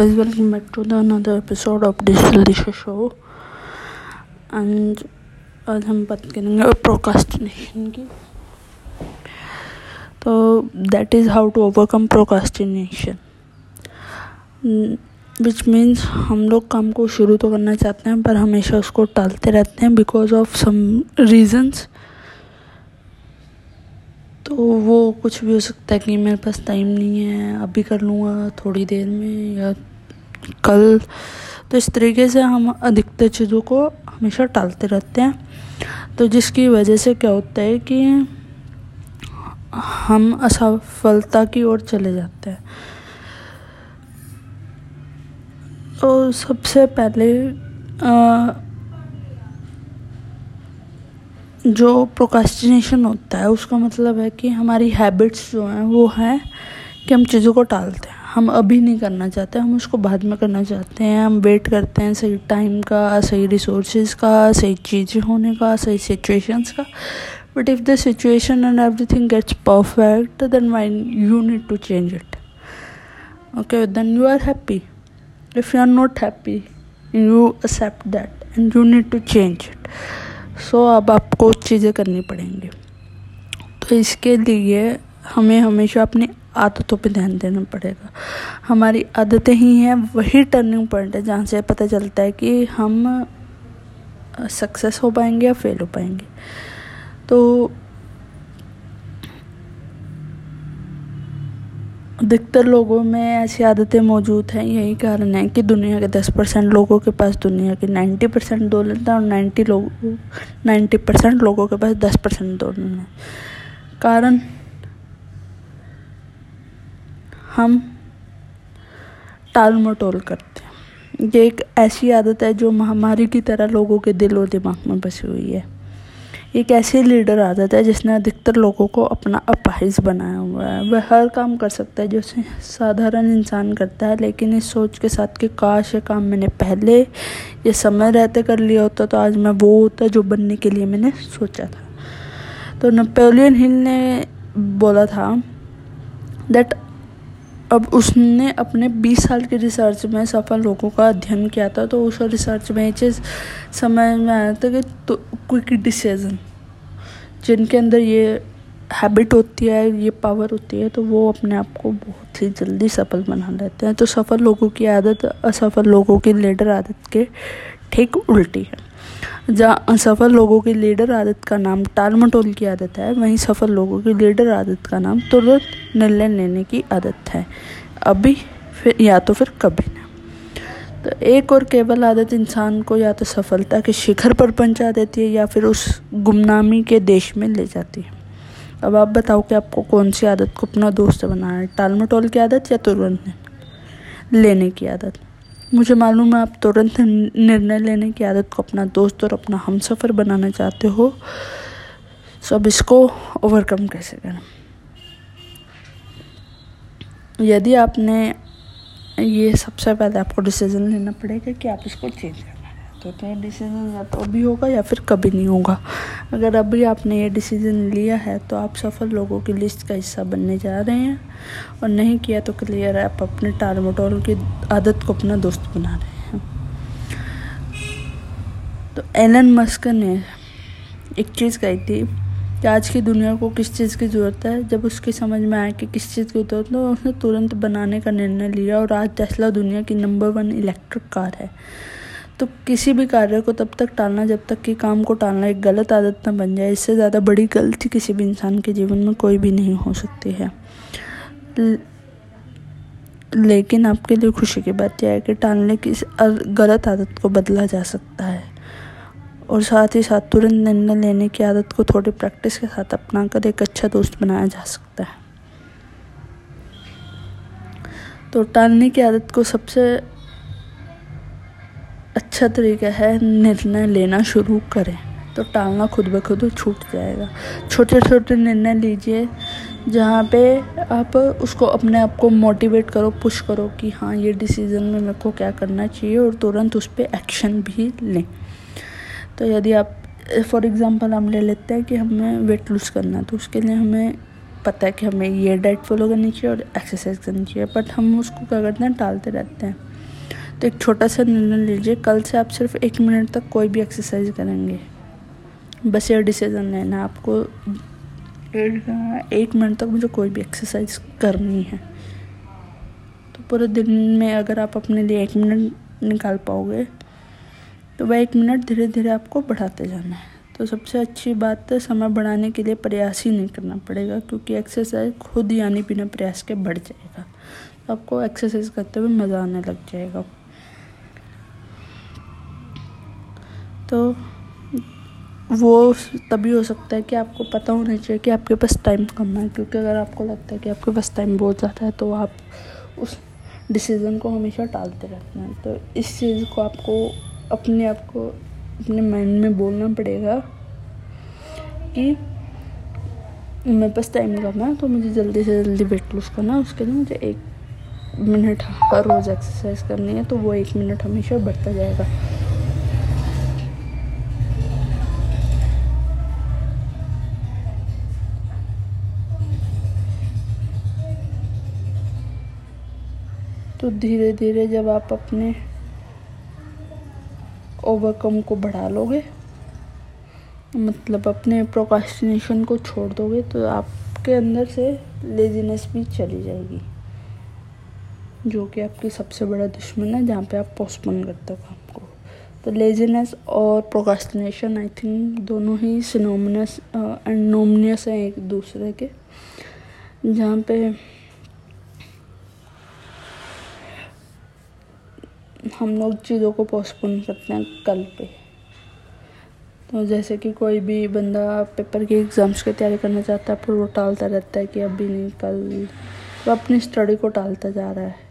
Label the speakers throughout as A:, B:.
A: guys, welcome back to the another episode of Digital Disha Show. And आज हम बात करेंगे प्रोकास्टिनेशन की। तो that is how to overcome procrastination which means हम लोग काम को शुरू तो करना चाहते हैं पर हमेशा उसको टालते रहते हैं बिकॉज़ ऑफ़ सम रीजंस तो वो कुछ भी हो सकता है कि मेरे पास टाइम नहीं है अभी कर लूँगा थोड़ी देर में या कल। तो इस तरीके से हम अधिकतर चीज़ों को हमेशा टालते रहते हैं। तो जिसकी वजह से क्या होता है कि हम असफलता की ओर चले जाते हैं। तो सबसे पहले आ, जो प्रोकास्टिनेशन होता है, उसका मतलब है कि हमारी हैबिट्स जो हैं, वो हैं कि हम चीज़ों को टालते हैं। हम अभी नहीं करना चाहते, हम उसको बाद में करना चाहते हैं। हम वेट करते हैं सही टाइम का, सही रिसोर्सेज का, सही चीज़ें होने का, सही सिचुएशंस का। But if the situation and everything gets perfect then why you need to change it okay then you are happy if you are not happy you accept that and you need to change it so अब आपको चीज़ें करनी पड़ेंगी। तो इसके लिए हमें हमेशा अपनी आदतों पर ध्यान देना पड़ेगा। हमारी आदतें ही हैं, वही टर्निंग पॉइंट है, जहाँ से पता चलता है कि हम सक्सेस हो पाएँगे या फेल हो पाएँगे। तो अधिकतर लोगों में ऐसी आदतें मौजूद हैं, यही कारण है कि दुनिया के दस परसेंट लोगों के पास दुनिया के नाइन्टी परसेंट दौलत है और नाइन्टी लोग नाइन्टी परसेंट लोगों के पास दस परसेंट दौलत है। कारण, हम टाल मटोल करते हैं। ये एक ऐसी आदत है जो महामारी की तरह लोगों के दिल और दिमाग में बसी हुई है। एक ऐसे लीडर आ जाता है जिसने अधिकतर लोगों को अपना अपाहिज बनाया हुआ है। वह हर काम कर सकता है जो साधारण इंसान करता है, लेकिन इस सोच के साथ कि काश ये काम मैंने पहले ये समय रहते कर लिया होता तो आज मैं वो होता जो बनने के लिए मैंने सोचा था। तो नेपोलियन हिल ने बोला था दैट अब उसने अपने 20 साल के रिसर्च में सफल लोगों का अध्ययन किया था तो उस रिसर्च में ये चीज़ समझ में आया था कि तो क्विक डिसीज़न जिनके अंदर ये हैबिट होती है, ये पावर होती है तो वो अपने आप को बहुत ही जल्दी सफल बना लेते हैं। तो सफल लोगों की आदत, असफल लोगों की लीडर आदत के ठीक उल्टी है। जहाँ असफल लोगों की लीडर आदत का नाम टाल मटोल की आदत है, वहीं सफल लोगों की लीडर आदत का नाम तुरंत निर्णय लेने की आदत है। अभी फिर, या तो फिर कभी ना। तो एक और केवल आदत इंसान को या तो सफलता के शिखर पर पहुँचा देती है, या फिर उस गुमनामी के देश में ले जाती है। अब आप बताओ कि आपको कौन सी आदत को अपना दोस्त बनाना है? टाल मटोल की आदत या तुरंत लेने की आदत? मुझे मालूम है आप तुरंत निर्णय लेने की आदत को अपना दोस्त और अपना हम सफ़र बनाना चाहते हो। सो अब इसको ओवरकम कैसे करें? यदि आपने ये सबसे पहले आपको डिसीज़न लेना पड़ेगा कि आप इसको चेंज करना तो ये डिसीज़न या तो अभी होगा या फिर कभी नहीं होगा। अगर अभी आपने ये डिसीज़न लिया है तो आप सफल लोगों की लिस्ट का हिस्सा बनने जा रहे हैं। और नहीं किया तो क्लियर है, आप अपने टाल मटोल की आदत को अपना दोस्त बना रहे हैं। तो एलन मस्क ने एक चीज़ कही थी कि आज की दुनिया को किस चीज़ की ज़रूरत है? जब उसकी समझ में आया कि किस चीज़ की ज़रूरत है तो उसने तुरंत बनाने का निर्णय लिया और आज टेस्ला दुनिया की नंबर वन इलेक्ट्रिक कार है। तो किसी भी कार्य को तब तक टालना, जब तक कि काम को टालना एक गलत आदत न बन जाए, इससे ज़्यादा बड़ी गलती किसी भी इंसान के जीवन में कोई भी नहीं हो सकती है। लेकिन आपके लिए खुशी की बात यह है कि टालने की गलत आदत को बदला जा सकता है। और साथ ही साथ तुरंत निर्णय लेने की आदत को थोड़ी प्रैक्टिस के साथ अपना कर एक अच्छा दोस्त बनाया जा सकता है। तो टालने की आदत को सबसे अच्छा तरीका है निर्णय लेना शुरू करें। तो टालना खुद ब खुद छूट जाएगा। छोटे छोटे निर्णय लीजिए, जहाँ पे आप उसको अपने आप को मोटिवेट करो पुश करो कि हाँ ये डिसीज़न में मेरे को क्या करना चाहिए और तुरंत उस पर एक्शन भी लें। तो यदि आप फॉर एग्ज़ाम्पल हम ले लेते हैं कि हमें वेट लूज़ करना है तो उसके लिए हमें पता है कि हमें ये डाइट फॉलो करनी चाहिए और एक्सरसाइज करनी चाहिए। बट हम उसको क्या करते हैं, टालते रहते हैं। तो एक छोटा सा निर्णय लीजिए, कल से आप सिर्फ़ एक मिनट तक कोई भी एक्सरसाइज करेंगे। बस ये डिसीज़न लेना आपको एक मिनट तक मुझे कोई भी एक्सरसाइज करनी है। तो पूरे दिन में अगर आप अपने लिए एक मिनट निकाल पाओगे तो वह एक मिनट धीरे धीरे आपको बढ़ाते जाना है। तो सबसे अच्छी बात है समय बढ़ाने के लिए प्रयास ही नहीं करना पड़ेगा, क्योंकि एक्सरसाइज खुद आने बिना प्रयास के बढ़ जाएगा। तो आपको एक्सरसाइज करते हुए मज़ा आने लग जाएगा। तो वो तभी हो सकता है कि आपको पता होना चाहिए कि आपके पास टाइम कम है, क्योंकि अगर आपको लगता है कि आपके पास टाइम बहुत ज़्यादा है तो आप उस डिसीज़न को हमेशा टालते रहते हैं। तो इस चीज़ को आपको अपने आप को, अपने माइंड में बोलना पड़ेगा कि मेरे पास टाइम कम है तो मुझे जल्दी से जल्दी वेट लूज़ करना है। उसके लिए मुझे एक मिनट हर रोज़ एक्सरसाइज करनी है तो वो एक मिनट हमेशा बढ़ता जाएगा। तो धीरे धीरे जब आप अपने ओवरकम को बढ़ा लोगे मतलब अपने प्रोकास्टिनेशन को छोड़ दोगे तो आपके अंदर से लेजीनेस भी चली जाएगी, जो कि आपकी सबसे बड़ा दुश्मन है, जहाँ पे आप पोस्टपोन करते हो काम को। तो लेजीनेस और प्रोकास्टिनेशन आई थिंक दोनों ही सिनोमिनस एंड नोमनियस हैं एक दूसरे के, जहाँ पे हम लोग चीज़ों को पोस्टपोन करते हैं कल पे। तो जैसे कि कोई भी बंदा पेपर के एग्ज़ाम्स की तैयारी करना चाहता है पर वो टालता रहता है कि अभी नहीं, कल। वो अपनी स्टडी को टालता जा रहा है।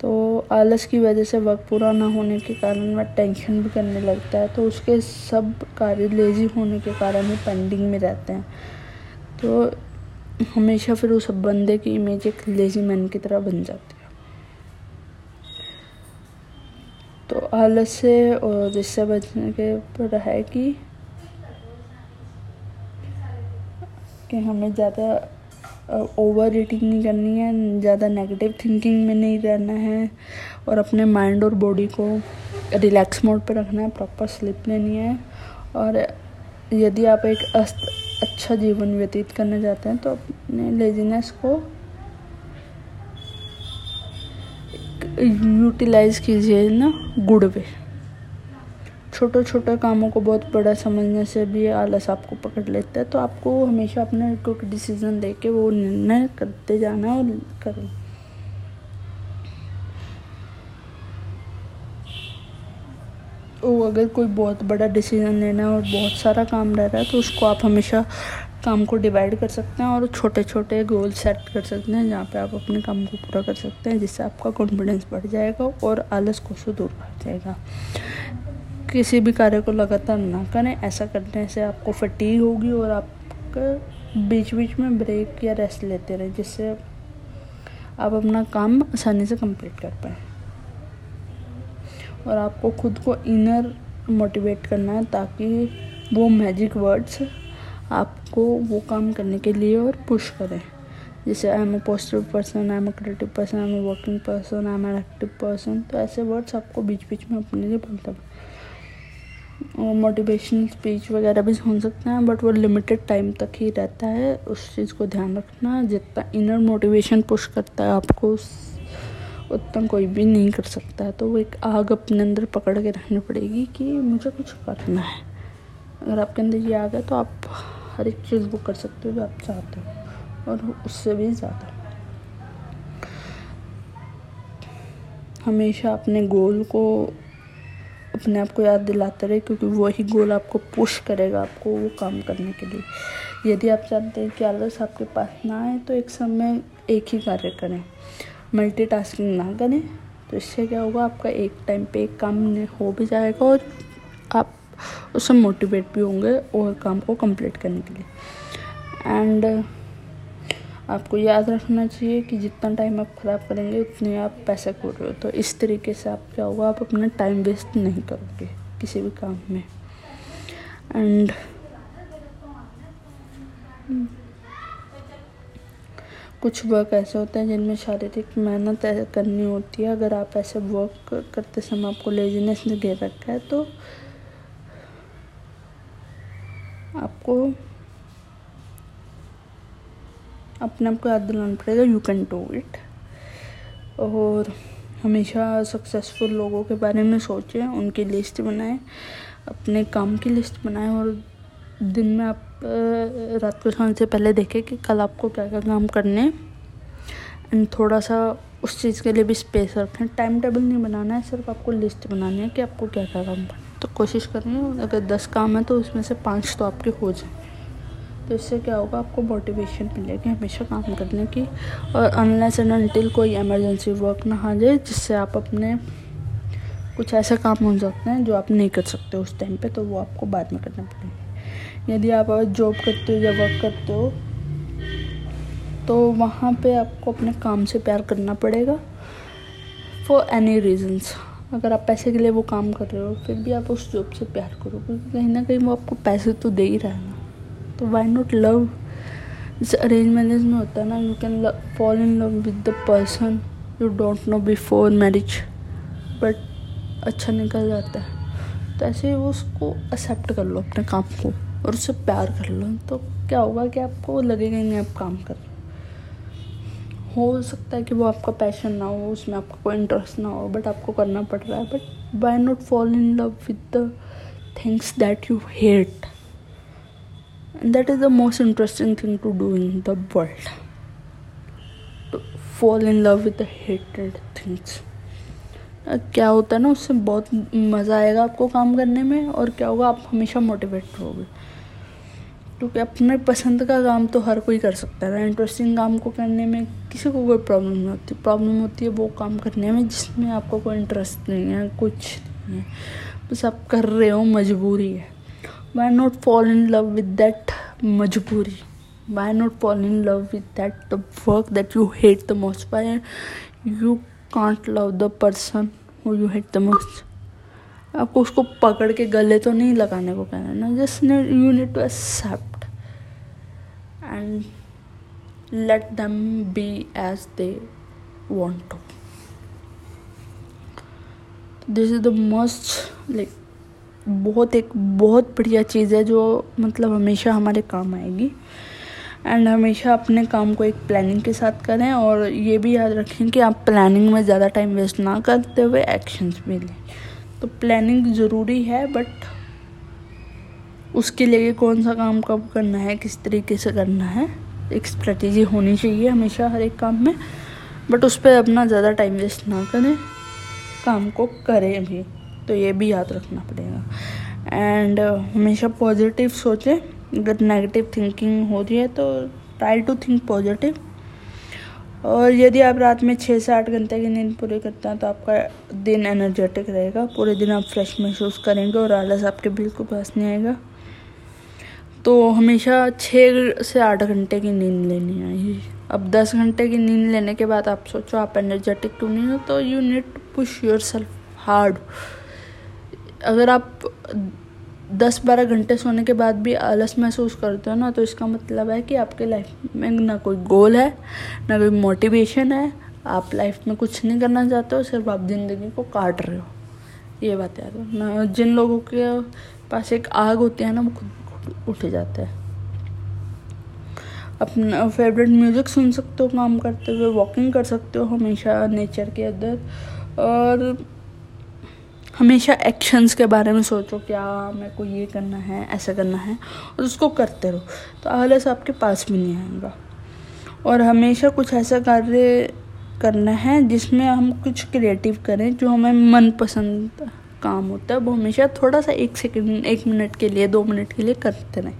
A: तो आलस की वजह से वक्त पूरा ना होने के कारण वह टेंशन भी करने लगता है तो उसके सब कार्य लेज़ी होने के कारण ही पेंडिंग में रहते हैं। तो हमेशा फिर उस बंदे की इमेज एक लेज़ी मैन की तरह बन जाती है। तो आलस से और इससे बचने के पर है कि कि हमें ज़्यादा ओवर ईटिंग नहीं करनी है, ज़्यादा नेगेटिव थिंकिंग में नहीं रहना है और अपने माइंड और बॉडी को रिलैक्स मोड पर रखना है प्रॉपर स्लिप लेनी है। और यदि आप एक अस्त अच्छा जीवन व्यतीत करना चाहते हैं तो अपने लेजीनेस को यूटिलाइज कीजिए ना गुड वे छोटे छोटे कामों को बहुत बड़ा समझने से भी आलस आपको पकड़ लेता है तो आपको हमेशा अपना कोई डिसीज़न लेके वो निर्णय करते जाना और करो। अगर कोई बहुत बड़ा डिसीज़न लेना है और बहुत सारा काम रह रहा है तो उसको आप हमेशा काम को डिवाइड कर सकते हैं और छोटे छोटे गोल सेट कर सकते हैं, जहाँ पे आप अपने काम को पूरा कर सकते हैं, जिससे आपका कॉन्फिडेंस बढ़ जाएगा और आलस को से दूर कर जाएगा किसी भी कार्य को लगातार ना करें, ऐसा करने से आपको फटीग होगी और आपका बीच बीच में ब्रेक या रेस्ट लेते रहें, जिससे आप अपना काम आसानी से कंप्लीट कर पाएँ। और आपको खुद को इनर मोटिवेट करना है, ताकि वो मैजिक वर्ड्स आपको वो काम करने के लिए और पुश करें। जैसे I am a positive person I am a creative person I am a working person I am an active person तो ऐसे वर्ड्स आपको बीच बीच में अपने लिए बोलते हैं। मोटिवेशन स्पीच वगैरह भी सुन सकते हैं बट वो लिमिटेड टाइम तक ही रहता है, उस चीज़ को ध्यान रखना। जितना इनर मोटिवेशन पुश करता है आपको उतना कोई भी नहीं कर सकता है। तो वो एक आग अपने अंदर पकड़ के रखनी पड़ेगी कि मुझे कुछ करना है। अगर आपके अंदर ये आ गया तो आप हर एक चीज़ वो कर सकते हो जो आप चाहते हो और उससे भी ज़्यादा। हमेशा अपने गोल को, अपने आप को याद दिलाते रहे क्योंकि वही गोल आपको पुश करेगा आपको वो काम करने के लिए। यदि आप चाहते हैं कि आलस आपके पास ना आए तो एक समय एक ही कार्य करें। मल्टीटास्किंग ना करें तो इससे क्या होगा, आपका एक टाइम पे एक काम हो भी जाएगा और उससे मोटिवेट भी होंगे और काम को कंप्लीट करने के लिए। एंड आपको याद रखना चाहिए कि जितना टाइम आप ख़राब करेंगे, उतने आप पैसे खो रहे हो। तो इस तरीके से आप क्या होगा, आप अपना टाइम वेस्ट नहीं करोगे किसी भी काम में। एंड कुछ वर्क ऐसे होते हैं जिनमें शारीरिक मेहनत करनी होती है। अगर आप ऐसे वर्क करते समय आपको लेजीनेस ने घेर रखा है तो आपको अपने आप को याद दिलाना पड़ेगा यू कैन डू इट और हमेशा सक्सेसफुल लोगों के बारे में सोचें, उनकी लिस्ट बनाएँ, अपने काम की लिस्ट बनाएँ और दिन में आप रात को सोने से पहले देखें कि कल आपको क्या क्या काम करने एंड थोड़ा सा उस चीज़ के लिए भी स्पेस रखें। टाइम टेबल नहीं बनाना है, सिर्फ़ आपको लिस्ट बनानी है कि आपको क्या क्या काम करना तो कोशिश करें अगर दस काम है तो उसमें से पाँच तो आपके हो जाए। तो इससे क्या होगा, आपको मोटिवेशन मिलेगी हमेशा काम करने की। और अनलेस एंड अनटिल कोई इमरजेंसी वर्क ना आ जाए, जिससे आप अपने कुछ ऐसे काम हो सकते हैं जो आप नहीं कर सकते उस टाइम पे तो वो आपको बाद में करना पड़ेगा। यदि आप जॉब करते हो या वर्क करते हो तो वहाँ पे आपको अपने काम से प्यार करना पड़ेगा। फॉर एनी रीजन्स अगर आप पैसे के लिए वो काम कर रहे हो, फिर भी आप उस जॉब से प्यार करो, क्योंकि कहीं ना कहीं वो आपको पैसे तो दे ही रहा है ना। तो वाई नॉट लव जैसे अरेंज मैरिज में होता है ना you can fall in love with the person you don't know before marriage but अच्छा निकल जाता है। तो ऐसे ही वो उसको एक्सेप्ट कर लो अपने काम को और उससे प्यार कर लो। तो क्या होगा कि आपको लगेगा ही नहीं आप काम कर हो सकता है कि वो आपका पैशन ना हो, उसमें आपका कोई इंटरेस्ट ना हो बट आपको करना पड़ रहा है. But why not fall in love with the things that you hate and that is the most interesting thing to do in the world to fall in love with the hated things क्या होता है ना, उससे बहुत मज़ा आएगा आपको काम करने में, और क्या होगा, आप हमेशा मोटिवेट रहोगे. क्योंकि अपने पसंद का काम तो हर कोई कर सकता है। इंटरेस्टिंग काम को करने में किसी को कोई प्रॉब्लम नहीं होती। प्रॉब्लम होती है वो काम करने में जिसमें आपको कोई इंटरेस्ट नहीं है, कुछ नहीं है। बस आप कर रहे हो, मजबूरी है। Why not fall in love with that मजबूरी? Why not fall in love with that the work that you hate the most why you can't love the person who you hate the most आपको उसको पकड़ के गले तो नहीं लगाने को कहना ना just you need to accept and let them be as they want to this is the most like बहुत एक बहुत बढ़िया चीज़ है जो मतलब हमेशा हमारे काम आएगी। एंड हमेशा अपने काम को एक प्लानिंग के साथ करें और ये भी याद रखें कि आप प्लानिंग में ज़्यादा टाइम वेस्ट ना करते हुए एक्शंस भी लें। तो प्लानिंग ज़रूरी है बट उसके लिए कौन सा काम कब करना है, किस तरीके से करना है, एक स्ट्रेटेजी होनी चाहिए हमेशा हर एक काम में बट उस पर अपना ज़्यादा टाइम वेस्ट ना करें, काम को करें भी तो ये भी याद रखना पड़ेगा। एंड हमेशा पॉजिटिव सोचें, अगर नेगेटिव थिंकिंग हो रही है तो ट्राई टू थिंक पॉजिटिव और यदि आप रात में छः से आठ घंटे की नींद पूरी करते हैं तो आपका दिन एनर्जेटिक रहेगा। पूरे दिन आप फ्रेश महसूस करेंगे और आलस आपके बिल्कुल पास नहीं आएगा। तो हमेशा छः से आठ घंटे की नींद लेनी है अब दस घंटे की नींद लेने के बाद आप सोचो, आप एनर्जेटिक क्यों नहीं हो तो you need to push yourself hard अगर आप दस बारह घंटे सोने के बाद भी आलस महसूस करते हो ना तो इसका मतलब है कि आपके लाइफ में ना कोई गोल है, ना कोई मोटिवेशन है, आप लाइफ में कुछ नहीं करना चाहते हो, सिर्फ़ आप ज़िंदगी को काट रहे हो। ये बात याद ना जिन लोगों के पास एक आग होती है ना, वो खुद उठ जाते हैं। अपना फेवरेट म्यूज़िक सुन सकते हो, काम करते हुए वॉकिंग कर सकते हो, हमेशा नेचर के अंदर। और हमेशा एक्शंस के बारे में सोचो क्या मेरे को ये करना है, ऐसा करना है, और उसको करते रहो। तो आलस आपके पास भी नहीं आएगा। और हमेशा कुछ ऐसा कार्य करना है जिसमें हम कुछ क्रिएटिव करें जो हमें मनपसंद काम होता है। वो हमेशा थोड़ा सा एक सेकंड एक मिनट के लिए, दो मिनट के लिए करते रहें।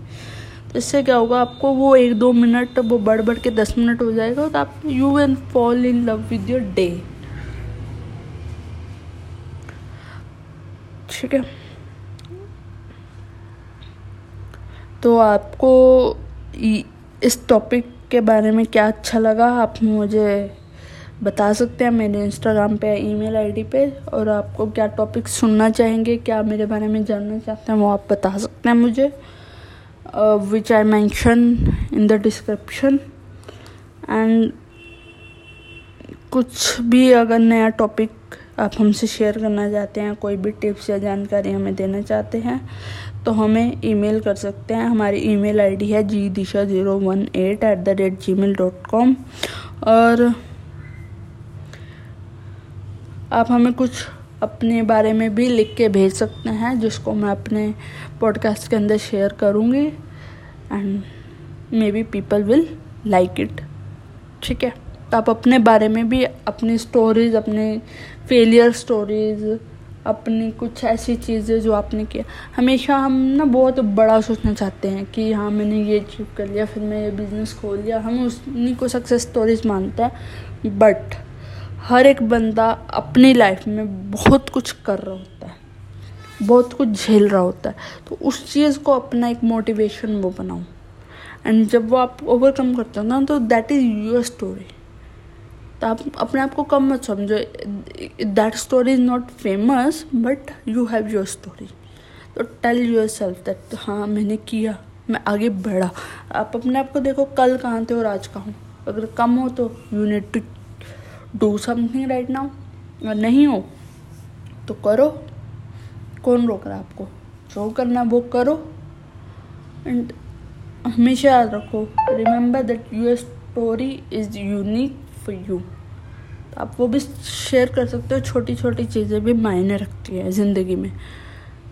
A: तो इससे क्या होगा, आपको वो एक, दो मिनट वो बढ़ बढ़ के दस मिनट हो जाएगा तो आप you will fall in love with your day ठीक है। तो आपको इस टॉपिक के बारे में क्या अच्छा लगा, आप मुझे बता सकते हैं मेरे इंस्टाग्राम पे ईमेल आईडी पे, और आपको क्या टॉपिक सुनना चाहेंगे, क्या मेरे बारे में जानना चाहते हैं वो आप बता सकते हैं मुझे which I mention in the description and कुछ भी अगर नया टॉपिक आप हमसे शेयर करना चाहते हैं, कोई भी टिप्स या जानकारी हमें देना चाहते हैं तो हमें ईमेल कर सकते हैं। हमारी ईमेल आईडी है जी Disha zero one eight eight the rate Gmail dot com और आप हमें कुछ अपने बारे में भी लिख के भेज सकते हैं, जिसको मैं अपने पॉडकास्ट के अंदर शेयर करूँगी। And maybe people will like it ठीक है? तो आप अपने बारे में भी, अपनी स्टोरीज अपने फेलियर स्टोरीज अपनी कुछ ऐसी चीज़ें जो आपने किया। हमेशा हम ना बहुत बड़ा सोचना चाहते हैं कि हाँ मैंने ये अचीव कर लिया, फिर मैं ये बिज़नेस खोल लिया। हम उन्हीं को सक्सेस स्टोरीज मानते हैं बट हर एक बंदा अपनी लाइफ में बहुत कुछ कर रहा होता है। बहुत कुछ झेल रहा होता है। तो उस चीज़ को अपना एक मोटिवेशन वो बनाओ। एंड जब वो आप ओवरकम करते हो ना तो दैट इज़ योर स्टोरी आप अपने आप को कम मत समझो। That story is not famous but you have your story तो टेल योर सेल्फ दैट हाँ मैंने किया, मैं आगे बढ़ा। आप अपने आप को देखो, कल कहाँ थे और आज कहाँ अगर कम हो तो you need to do something right now अगर नहीं हो तो करो। कौन रोक रहा है आपको? जो करना वो करो। एंड हमेशा याद रखो remember that your story is unique for you आप वो भी शेयर कर सकते हो छोटी छोटी चीज़ें भी मायने रखती है ज़िंदगी में।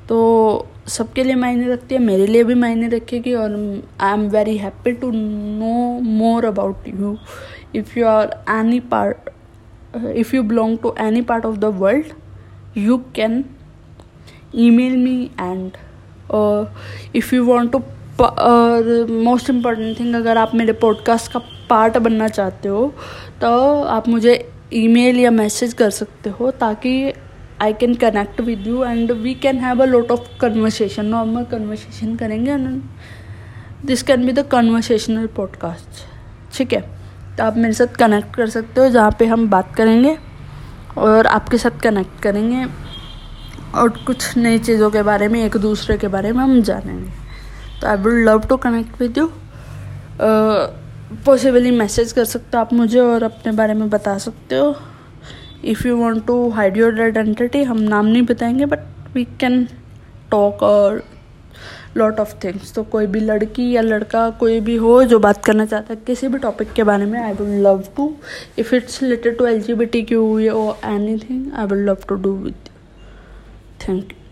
A: तो सबके लिए मायने रखती है, मेरे लिए भी मायने रखेगी और I am very happy to know more about you if you are any part if you belong to any part of the world you can email me and if you want to और most important thing अगर आप मेरे podcast का part बनना चाहते हो तो आप मुझे ईमेल या मैसेज कर सकते हो ताकि I can connect with you and we can have a lot of conversation normal conversation करेंगे this can be the conversational podcast ठीक है? तो आप मेरे साथ कनेक्ट कर सकते हो जहाँ पे हम बात करेंगे और आपके साथ कनेक्ट करेंगे और कुछ नई चीज़ों के बारे में, एक दूसरे के बारे में हम जानेंगे। तो I would love to connect with you possibly message कर सकते हो आप मुझे और अपने बारे में बता सकते हो। If you want to hide your identity हम नाम नहीं बताएँगे बट वी कैन टॉक और लॉट ऑफ़ थिंग्स तो कोई भी लड़की या लड़का, कोई भी हो जो बात करना चाहता है किसी भी टॉपिक के बारे में I would love to if it's related to L G B T Q any thing I would love to do with thank you